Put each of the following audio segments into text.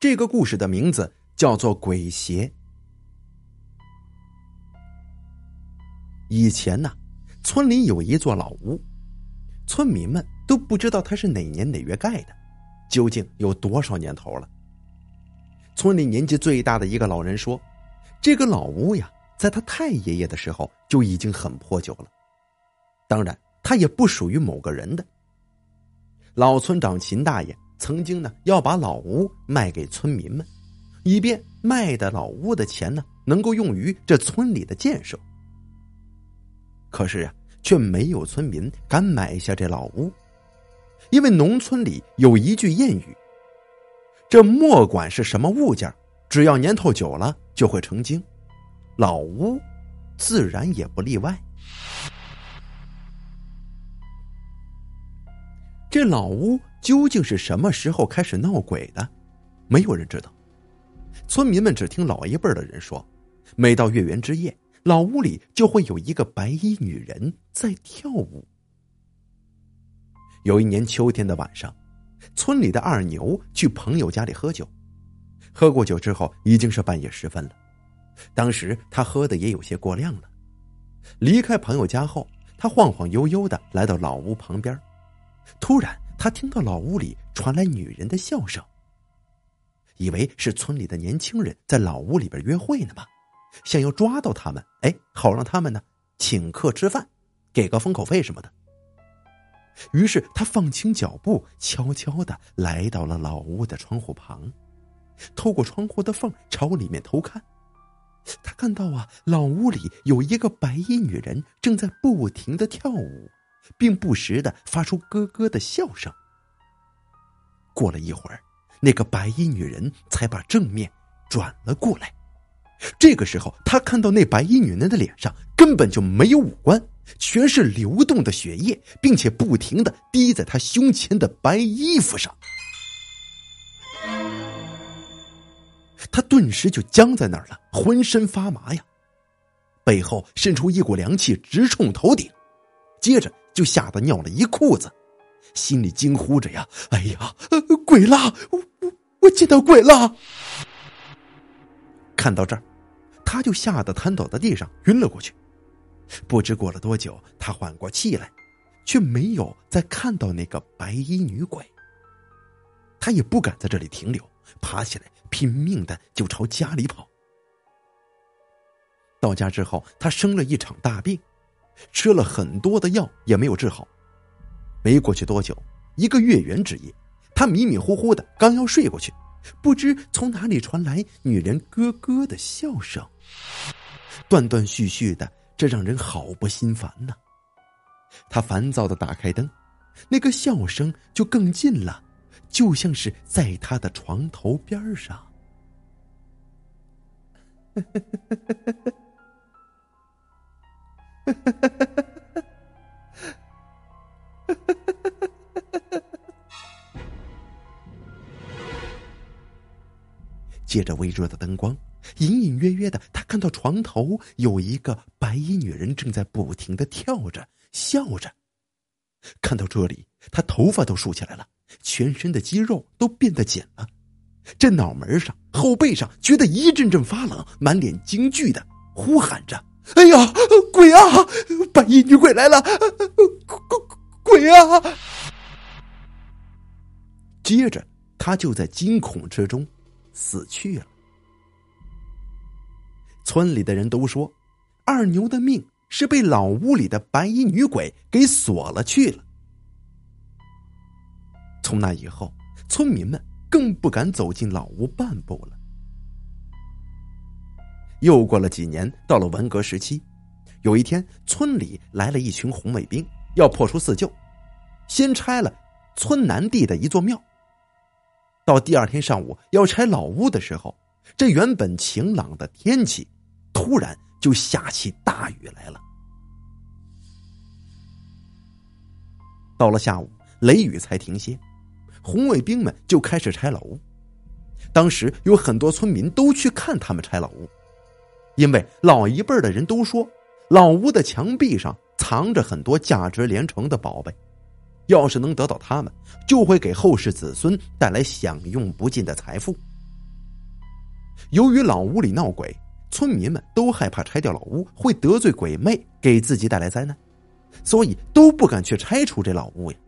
这个故事的名字叫做《鬼邪》。以前呢，村里有一座老屋，村民们都不知道它是哪年哪月盖的，究竟有多少年头了。村里年纪最大的一个老人说：“这个老屋呀，在他太爷爷的时候就已经很破旧了。当然，它也不属于某个人的。”老村长秦大爷曾经呢，要把老屋卖给村民们，以便卖的老屋的钱呢，能够用于这村里的建设。可是啊，却没有村民敢买下这老屋，因为农村里有一句谚语：“这莫管是什么物件，只要年头久了就会成精。”老屋自然也不例外。这老屋究竟是什么时候开始闹鬼的？没有人知道。村民们只听老一辈的人说，每到月圆之夜。老屋里就会有一个白衣女人在跳舞。有一年秋天的晚上，村里的二牛去朋友家里喝酒，喝过酒之后已经是半夜时分了。当时他喝的也有些过量了。离开朋友家后，他晃晃悠悠的来到老屋旁边，突然他听到老屋里传来女人的笑声，以为是村里的年轻人在老屋里边约会呢吧。想要抓到他们，哎，好让他们呢请客吃饭，给个封口费什么的。于是他放轻脚步，悄悄的来到了老屋的窗户旁，透过窗户的缝朝里面偷看。他看到啊，老屋里有一个白衣女人正在不停的跳舞，并不时的发出咯咯的笑声。过了一会儿，那个白衣女人才把正面转了过来。这个时候，他看到那白衣女人的脸上根本就没有五官，全是流动的血液，并且不停的滴在他胸前的白衣服上。他顿时就僵在那儿了，浑身发麻呀，背后渗出一股凉气，直冲头顶，接着就吓得尿了一裤子，心里惊呼着呀：“哎呀，鬼了！我我我见到鬼了！”看到这儿。他就吓得瘫倒在地上，晕了过去。不知过了多久，他缓过气来，却没有再看到那个白衣女鬼。他也不敢在这里停留，爬起来拼命的就朝家里跑。到家之后，他生了一场大病，吃了很多的药也没有治好。没过去多久，一个月圆之夜，他迷迷糊糊的刚要睡过去。不知从哪里传来女人咯咯的笑声，断断续续的，这让人好不心烦呐。他烦躁的打开灯，那个笑声就更近了，就像是在他的床头边上。借着微弱的灯光，隐隐约约的，他看到床头有一个白衣女人正在不停的跳着、笑着。看到这里，他头发都竖起来了，全身的肌肉都变得紧了，这脑门上、后背上觉得一阵阵发冷，满脸惊惧的呼喊着：“哎呀，鬼啊！白衣女鬼来了！鬼鬼啊！”接着，他就在惊恐之中。死去了。村里的人都说，二牛的命是被老屋里的白衣女鬼给锁了去了。从那以后，村民们更不敢走进老屋半步了。又过了几年，到了文革时期，有一天，村里来了一群红卫兵，要破除四旧，先拆了村南地的一座庙。到第二天上午要拆老屋的时候，这原本晴朗的天气，突然就下起大雨来了。到了下午，雷雨才停歇，红卫兵们就开始拆老屋。当时有很多村民都去看他们拆老屋，因为老一辈的人都说，老屋的墙壁上藏着很多价值连城的宝贝。要是能得到他们，就会给后世子孙带来享用不尽的财富，由于老屋里闹鬼，村民们都害怕拆掉老屋会得罪鬼魅，给自己带来灾难，所以都不敢去拆除这老屋呀。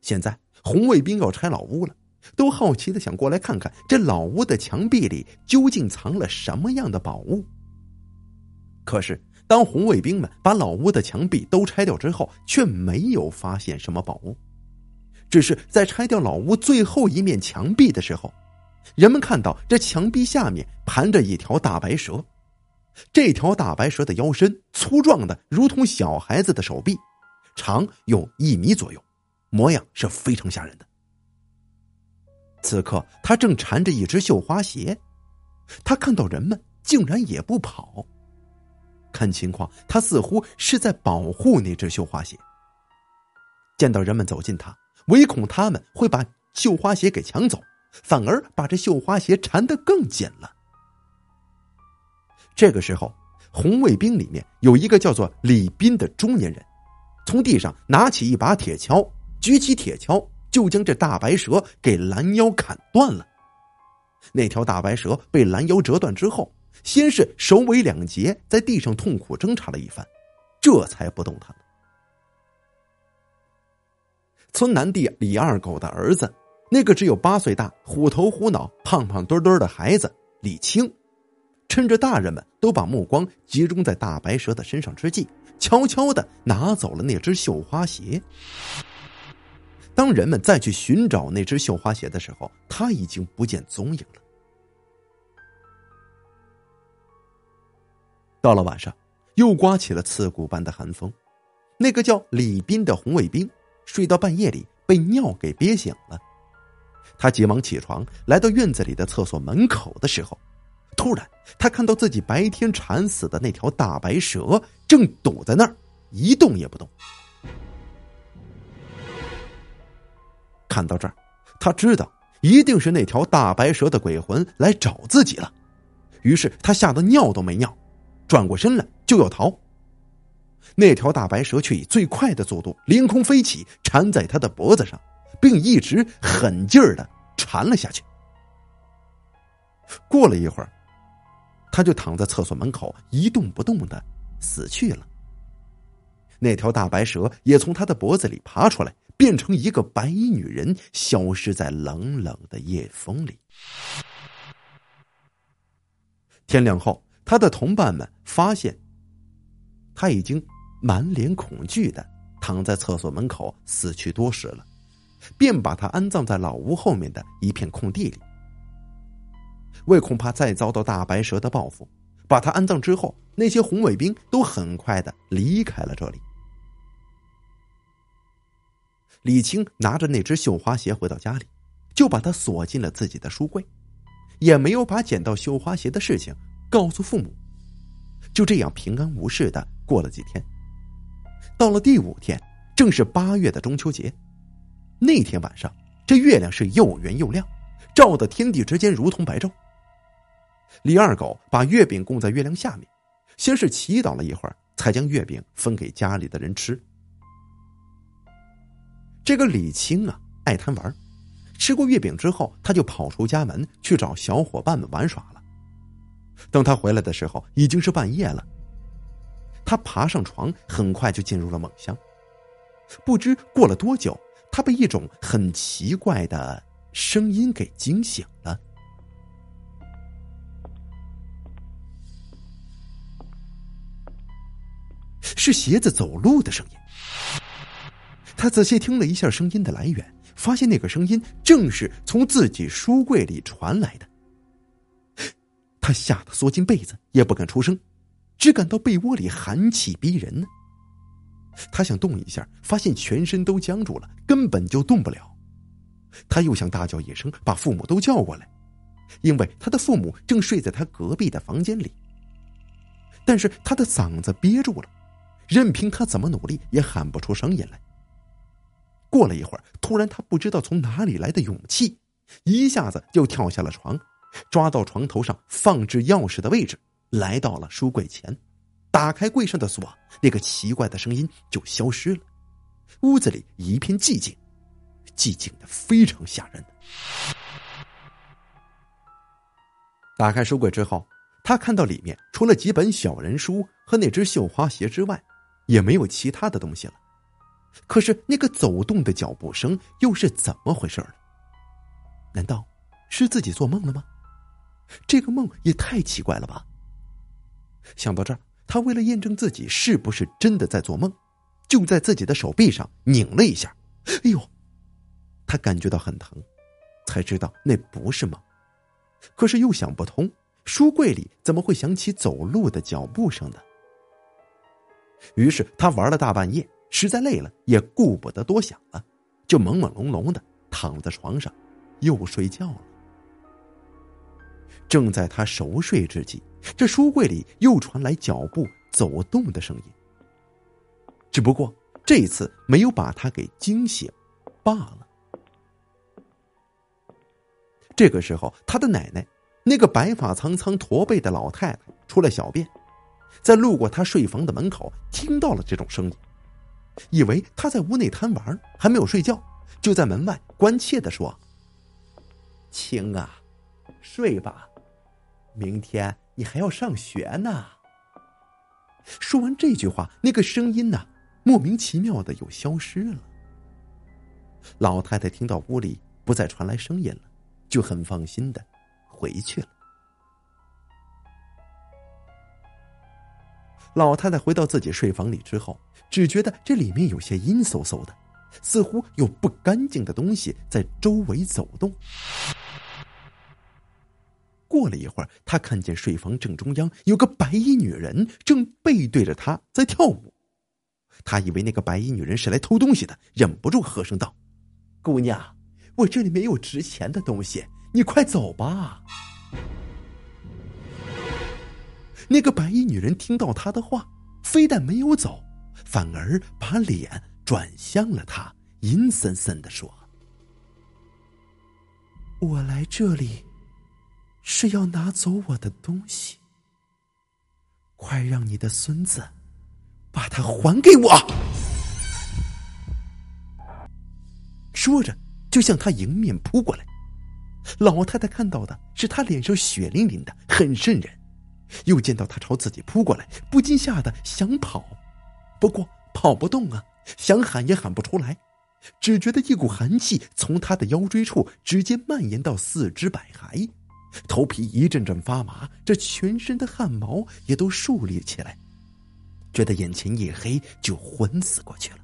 现在红卫兵要拆老屋了，都好奇的想过来看看这老屋的墙壁里究竟藏了什么样的宝物。可是，当红卫兵们把老屋的墙壁都拆掉之后，却没有发现什么宝物。只是在拆掉老屋最后一面墙壁的时候，人们看到这墙壁下面盘着一条大白蛇。这条大白蛇的腰身粗壮的如同小孩子的手臂，长有一米左右。模样是非常吓人的。此刻，他正缠着一只绣花鞋，他看到人们竟然也不跑，看情况，他似乎是在保护那只绣花鞋。见到人们走近他，唯恐他们会把绣花鞋给抢走，反而把这绣花鞋缠得更紧了。这个时候，红卫兵里面有一个叫做李斌的中年人，从地上拿起一把铁锹。举起铁锹，就将这大白蛇给拦腰砍断了。那条大白蛇被拦腰折断之后，先是首尾两截在地上痛苦挣扎了一番，这才不动弹。村南地李二狗的儿子，那个只有八岁大、虎头虎脑、胖胖墩墩的孩子李青，趁着大人们都把目光集中在大白蛇的身上之际，悄悄的拿走了那只绣花鞋。当人们再去寻找那只绣花鞋的时候，它已经不见踪影了。到了晚上，又刮起了刺骨般的寒风。那个叫李斌的红卫兵睡到半夜里被尿给憋醒了，他急忙起床，来到院子里的厕所门口的时候，突然他看到自己白天缠死的那条大白蛇正堵在那儿，一动也不动。看到这儿，他知道一定是那条大白蛇的鬼魂来找自己了，于是他吓得尿都没尿，转过身来就要逃。那条大白蛇却以最快的速度凌空飞起，缠在他的脖子上，并一直狠劲儿的缠了下去。过了一会儿，他就躺在厕所门口一动不动的死去了。那条大白蛇也从他的脖子里爬出来。变成一个白衣女人，消失在冷冷的夜风里。天亮后，他的同伴们发现他已经满脸恐惧的躺在厕所门口，死去多时了，便把他安葬在老屋后面的一片空地里。为恐怕再遭到大白蛇的报复，把他安葬之后，那些红卫兵都很快的离开了这里。李青拿着那只绣花鞋回到家里，就把它锁进了自己的书柜，也没有把捡到绣花鞋的事情告诉父母。就这样平安无事的过了几天。到了第五天，正是八月的中秋节。那天晚上，这月亮是又圆又亮，照的天地之间如同白昼。李二狗把月饼供在月亮下面，先是祈祷了一会儿，才将月饼分给家里的人吃。这个李青啊，爱贪玩，吃过月饼之后，他就跑出家门去找小伙伴们玩耍了。等他回来的时候，已经是半夜了。他爬上床，很快就进入了梦乡。不知过了多久，他被一种很奇怪的声音给惊醒了，是鞋子走路的声音。他仔细听了一下声音的来源，发现那个声音正是从自己书柜里传来的。他吓得缩进被子，也不敢出声，只感到被窝里寒气逼人呢。他想动一下，发现全身都僵住了，根本就动不了。他又想大叫一声，把父母都叫过来，因为他的父母正睡在他隔壁的房间里。但是他的嗓子憋住了，任凭他怎么努力，也喊不出声音来。过了一会儿，突然他不知道从哪里来的勇气，一下子就跳下了床，抓到床头上放置钥匙的位置，来到了书柜前，打开柜上的锁，那个奇怪的声音就消失了。屋子里一片寂静，寂静的非常吓人。打开书柜之后，他看到里面除了几本小人书和那只绣花鞋之外，也没有其他的东西了。可是那个走动的脚步声又是怎么回事呢？难道是自己做梦了吗？这个梦也太奇怪了吧！想到这儿，他为了验证自己是不是真的在做梦，就在自己的手臂上拧了一下。哎呦！他感觉到很疼，才知道那不是梦。可是又想不通，书柜里怎么会响起走路的脚步声呢？于是他玩了大半夜，实在累了，也顾不得多想了，就朦朦胧胧的躺在床上，又睡觉了。正在他熟睡之际，这书柜里又传来脚步走动的声音。只不过这次没有把他给惊醒，罢了。这个时候，他的奶奶，那个白发苍苍、驼背的老太太出来小便，在路过他睡房的门口，听到了这种声音，以为他在屋内贪玩，还没有睡觉，就在门外关切的说：“青啊，睡吧。”明天你还要上学呢。说完这句话，那个声音呢，莫名其妙的又消失了。老太太听到屋里不再传来声音了，就很放心的回去了。老太太回到自己睡房里之后，只觉得这里面有些阴飕飕的，似乎有不干净的东西在周围走动。过了一会儿，他看见睡房正中央有个白衣女人正背对着他在跳舞。他以为那个白衣女人是来偷东西的，忍不住喝声道：“姑娘，我这里没有值钱的东西，你快走吧。”那个白衣女人听到他的话，非但没有走，反而把脸转向了他，阴森森的说：“我来这里。”是要拿走我的东西，快让你的孙子把它还给我！说着，就向他迎面扑过来。老太太看到的是他脸上血淋淋的，很瘆人。又见到他朝自己扑过来，不禁吓得想跑，不过跑不动啊，想喊也喊不出来，只觉得一股寒气从他的腰椎处直接蔓延到四肢百骸。头皮一阵阵发麻，这全身的汗毛也都竖立起来，觉得眼前一黑，就昏死过去了。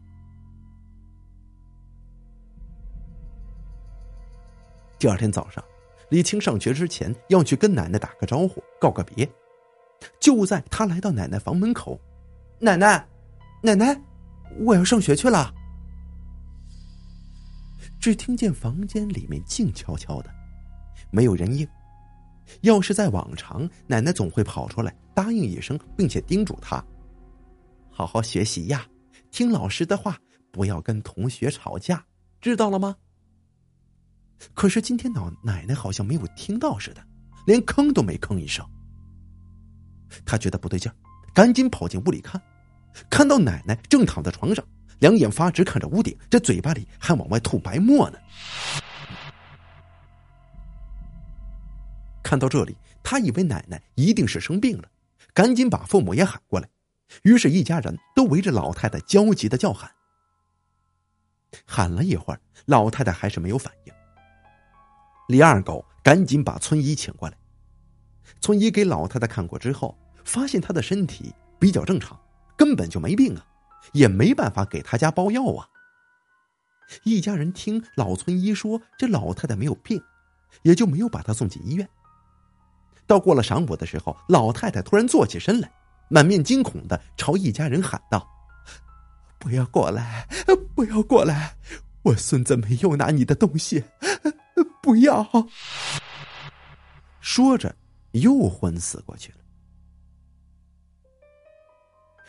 第二天早上，李青上学之前要去跟奶奶打个招呼，告个别。就在他来到奶奶房门口，奶奶，奶奶，我要上学去了。只听见房间里面静悄悄的，没有人应。要是在往常，奶奶总会跑出来答应一声，并且叮嘱他：“好好学习呀，听老师的话，不要跟同学吵架，知道了吗？”可是今天老奶奶好像没有听到似的，连吭都没吭一声。他觉得不对劲儿，赶紧跑进屋里看，看到奶奶正躺在床上，两眼发直看着屋顶，这嘴巴里还往外吐白沫呢。看到这里，他以为奶奶一定是生病了，赶紧把父母也喊过来。于是，一家人都围着老太太焦急的叫喊。喊了一会儿，老太太还是没有反应。李二狗赶紧把村医请过来。村医给老太太看过之后，发现她的身体比较正常，根本就没病啊，也没办法给她家包药啊。一家人听老村医说这老太太没有病，也就没有把她送进医院。到过了晌午的时候，老太太突然坐起身来，满面惊恐的朝一家人喊道：“不要过来，不要过来！我孙子没有拿你的东西，不要！”说着，又昏死过去了。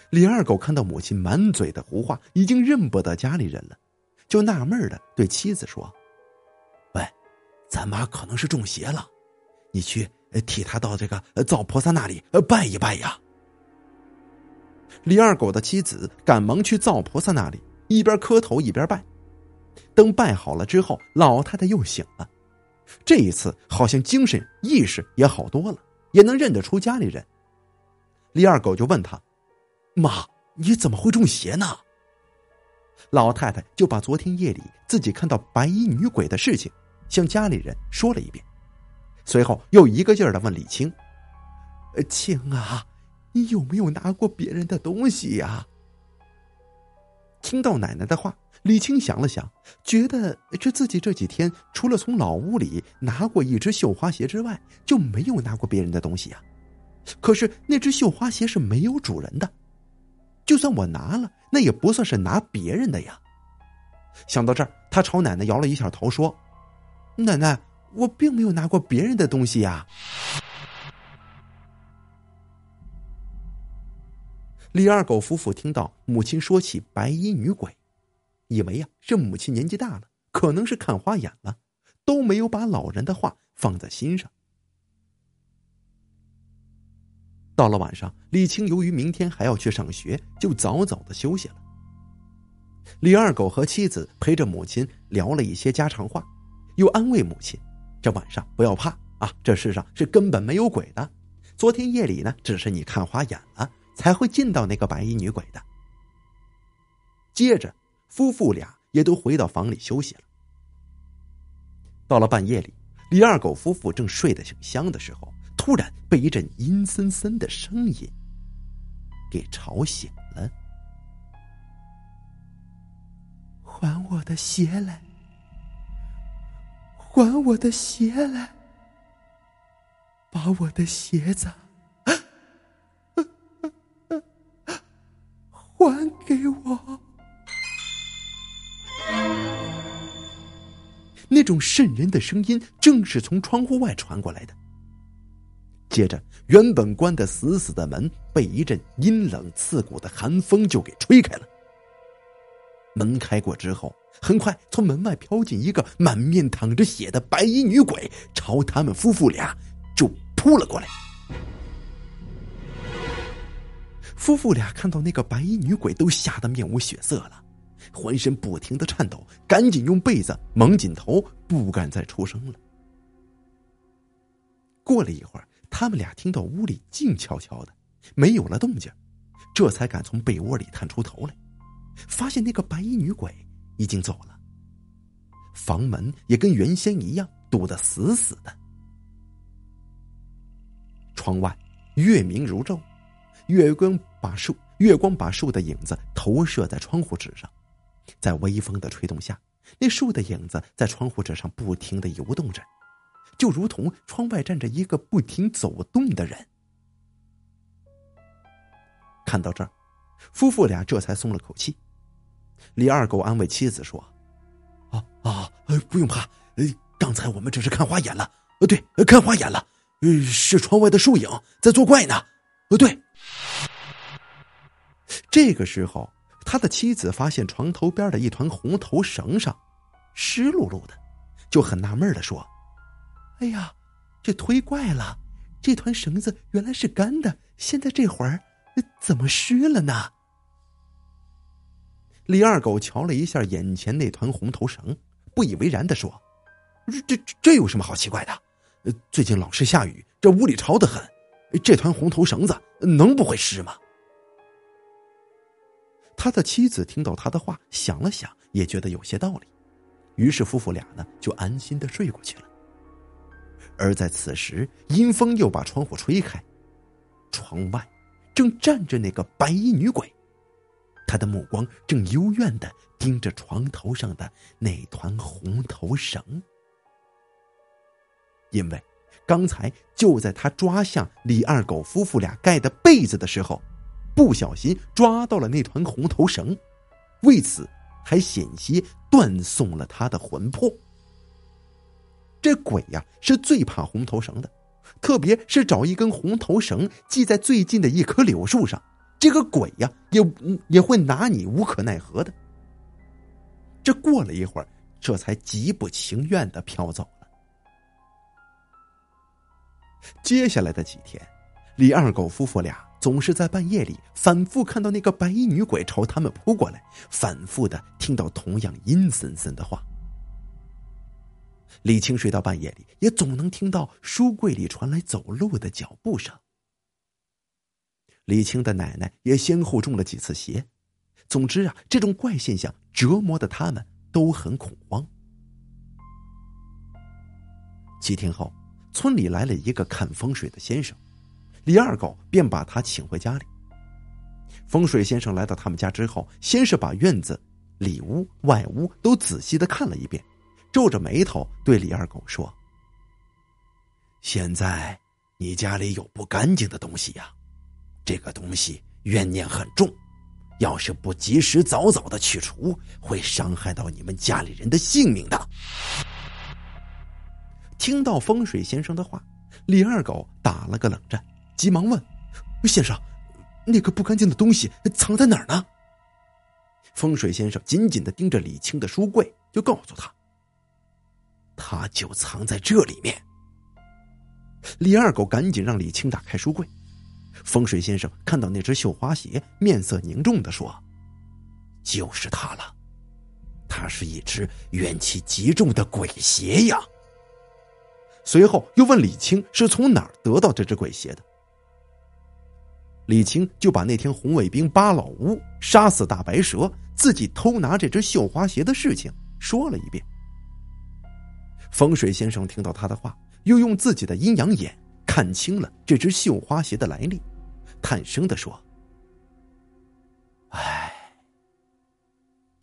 李二狗看到母亲满嘴的胡话，已经认不得家里人了，就纳闷的对妻子说：“喂，咱妈可能是中邪了，你去。”替她到这个灶菩萨那里拜一拜呀！李二狗的妻子赶忙去灶菩萨那里，一边磕头一边拜。等拜好了之后，老太太又醒了，这一次好像精神意识也好多了，也能认得出家里人。李二狗就问他：“妈，你怎么会中邪呢？”老太太就把昨天夜里自己看到白衣女鬼的事情向家里人说了一遍，随后又一个劲儿的问李青：“青啊，你有没有拿过别人的东西呀？”听到奶奶的话，李青想了想，觉得这自己这几天除了从老屋里拿过一只绣花鞋之外，就没有拿过别人的东西呀。可是那只绣花鞋是没有主人的，就算我拿了，那也不算是拿别人的呀。想到这儿，他朝奶奶摇了一下头，说：“奶奶，我并没有拿过别人的东西呀。”李二狗夫妇听到母亲说起白衣女鬼，以为呀是母亲年纪大了，可能是看花眼了，都没有把老人的话放在心上。到了晚上，李青由于明天还要去上学，就早早的休息了。李二狗和妻子陪着母亲聊了一些家常话，又安慰母亲：“这晚上不要怕啊，这世上是根本没有鬼的。昨天夜里呢，只是你看花眼了。”才会见到那个白衣女鬼的。接着，夫妇俩也都回到房里休息了。到了半夜里，李二狗夫妇正睡得挺香的时候，突然被一阵阴森森的声音给吵醒了。还我的鞋来！还我的鞋来！把我的鞋子！还种渗人的声音正是从窗户外传过来的。接着，原本关得死死的门被一阵阴冷刺骨的寒风就给吹开了。门开过之后，很快从门外飘进一个满面淌着血的白衣女鬼，朝他们夫妇俩就扑了过来。夫妇俩看到那个白衣女鬼，都吓得面无血色了，浑身不停的颤抖，赶紧用被子蒙紧头，不敢再出声了。过了一会儿，他们俩听到屋里静悄悄的，没有了动静，这才敢从被窝里探出头来，发现那个白衣女鬼已经走了，房门也跟原先一样堵得死死的。窗外月明如昼。月光把树月光把树的影子投射在窗户纸上，在微风的吹动下，那树的影子在窗户纸上不停的游动着，就如同窗外站着一个不停走动的人。看到这儿，夫妇俩这才松了口气。李二狗安慰妻子说：“啊啊，不用怕，呃，刚才我们只是看花眼了，呃，对，看花眼了，呃，是窗外的树影在作怪呢，呃，对。”这个时候，他的妻子发现床头边的一团红头绳上湿漉漉的，就很纳闷的说：“哎呀，这忒怪了！这团绳子原来是干的，现在这会儿怎么湿了呢？”李二狗瞧了一下眼前那团红头绳，不以为然的说：“这这这有什么好奇怪的？最近老是下雨，这屋里潮得很，这团红头绳子能不会湿吗？”他的妻子听到他的话，想了想，也觉得有些道理，于是夫妇俩呢就安心的睡过去了。而在此时，阴风又把窗户吹开，窗外正站着那个白衣女鬼，她的目光正幽怨的盯着床头上的那团红头绳，因为刚才就在他抓向李二狗夫妇俩盖的被子的时候。不小心抓到了那团红头绳，为此还险些断送了他的魂魄。这鬼呀是最怕红头绳的，特别是找一根红头绳系在最近的一棵柳树上，这个鬼呀也也会拿你无可奈何的。这过了一会儿，这才极不情愿的飘走了。接下来的几天，李二狗夫妇俩。总是在半夜里反复看到那个白衣女鬼朝他们扑过来，反复的听到同样阴森森的话。李青睡到半夜里，也总能听到书柜里传来走路的脚步声。李青的奶奶也先后中了几次邪，总之啊，这种怪现象折磨的他们都很恐慌。几天后，村里来了一个看风水的先生，李二狗便把他请回家里。风水先生来到他们家之后，先是把院子、里屋、外屋都仔细的看了一遍。皱着眉头对李二狗说：“现在你家里有不干净的东西呀，这个东西怨念很重，要是不及时早早的去除，会伤害到你们家里人的性命的。”听到风水先生的话，李二狗打了个冷战，急忙问：“先生，那个不干净的东西藏在哪儿呢？”风水先生紧紧的盯着李青的书柜，就告诉他。他就藏在这里面。李二狗赶紧让李青打开书柜。风水先生看到那只绣花鞋，面色凝重的说：“就是它了，它是一只怨气极重的鬼鞋呀。”随后又问李青是从哪儿得到这只鬼鞋的。李青就把那天红卫兵扒老屋、杀死大白蛇、自己偷拿这只绣花鞋的事情说了一遍。风水先生听到他的话，又用自己的阴阳眼看清了这只绣花鞋的来历，叹声的说：“唉，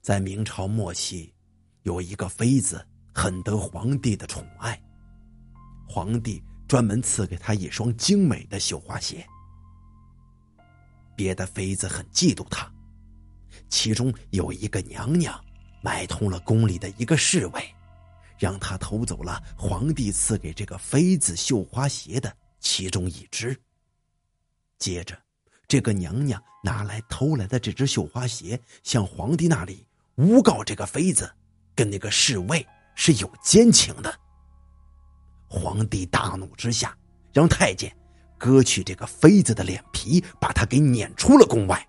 在明朝末期，有一个妃子很得皇帝的宠爱，皇帝专门赐给她一双精美的绣花鞋。别的妃子很嫉妒她，其中有一个娘娘买通了宫里的一个侍卫。”让他偷走了皇帝赐给这个妃子绣花鞋的其中一只。接着，这个娘娘拿来偷来的这只绣花鞋，向皇帝那里诬告这个妃子跟那个侍卫是有奸情的。皇帝大怒之下，让太监割去这个妃子的脸皮，把她给撵出了宫外。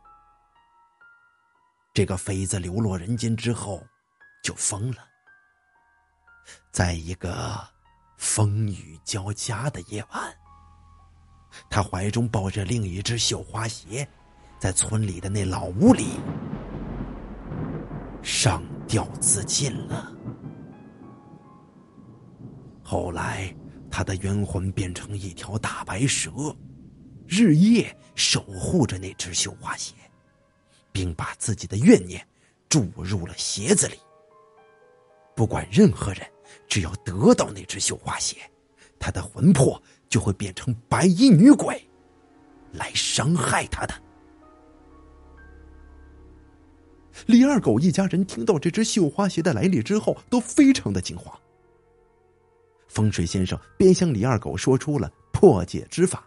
这个妃子流落人间之后，就疯了。在一个风雨交加的夜晚，他怀中抱着另一只绣花鞋，在村里的那老屋里上吊自尽了。后来，他的冤魂变成一条大白蛇，日夜守护着那只绣花鞋，并把自己的怨念注入了鞋子里。不管任何人。只要得到那只绣花鞋，他的魂魄就会变成白衣女鬼，来伤害他的。李二狗一家人听到这只绣花鞋的来历之后，都非常的惊慌。风水先生便向李二狗说出了破解之法，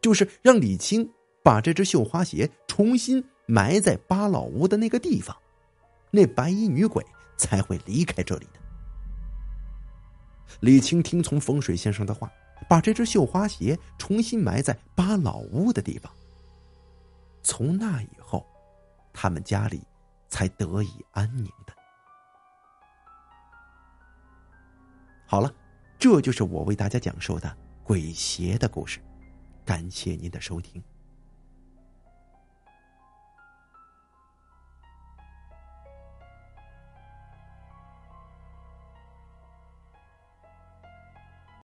就是让李青把这只绣花鞋重新埋在八老屋的那个地方，那白衣女鬼才会离开这里的。李青听从风水先生的话，把这只绣花鞋重新埋在八老屋的地方。从那以后，他们家里才得以安宁的。好了，这就是我为大家讲述的鬼邪的故事。感谢您的收听。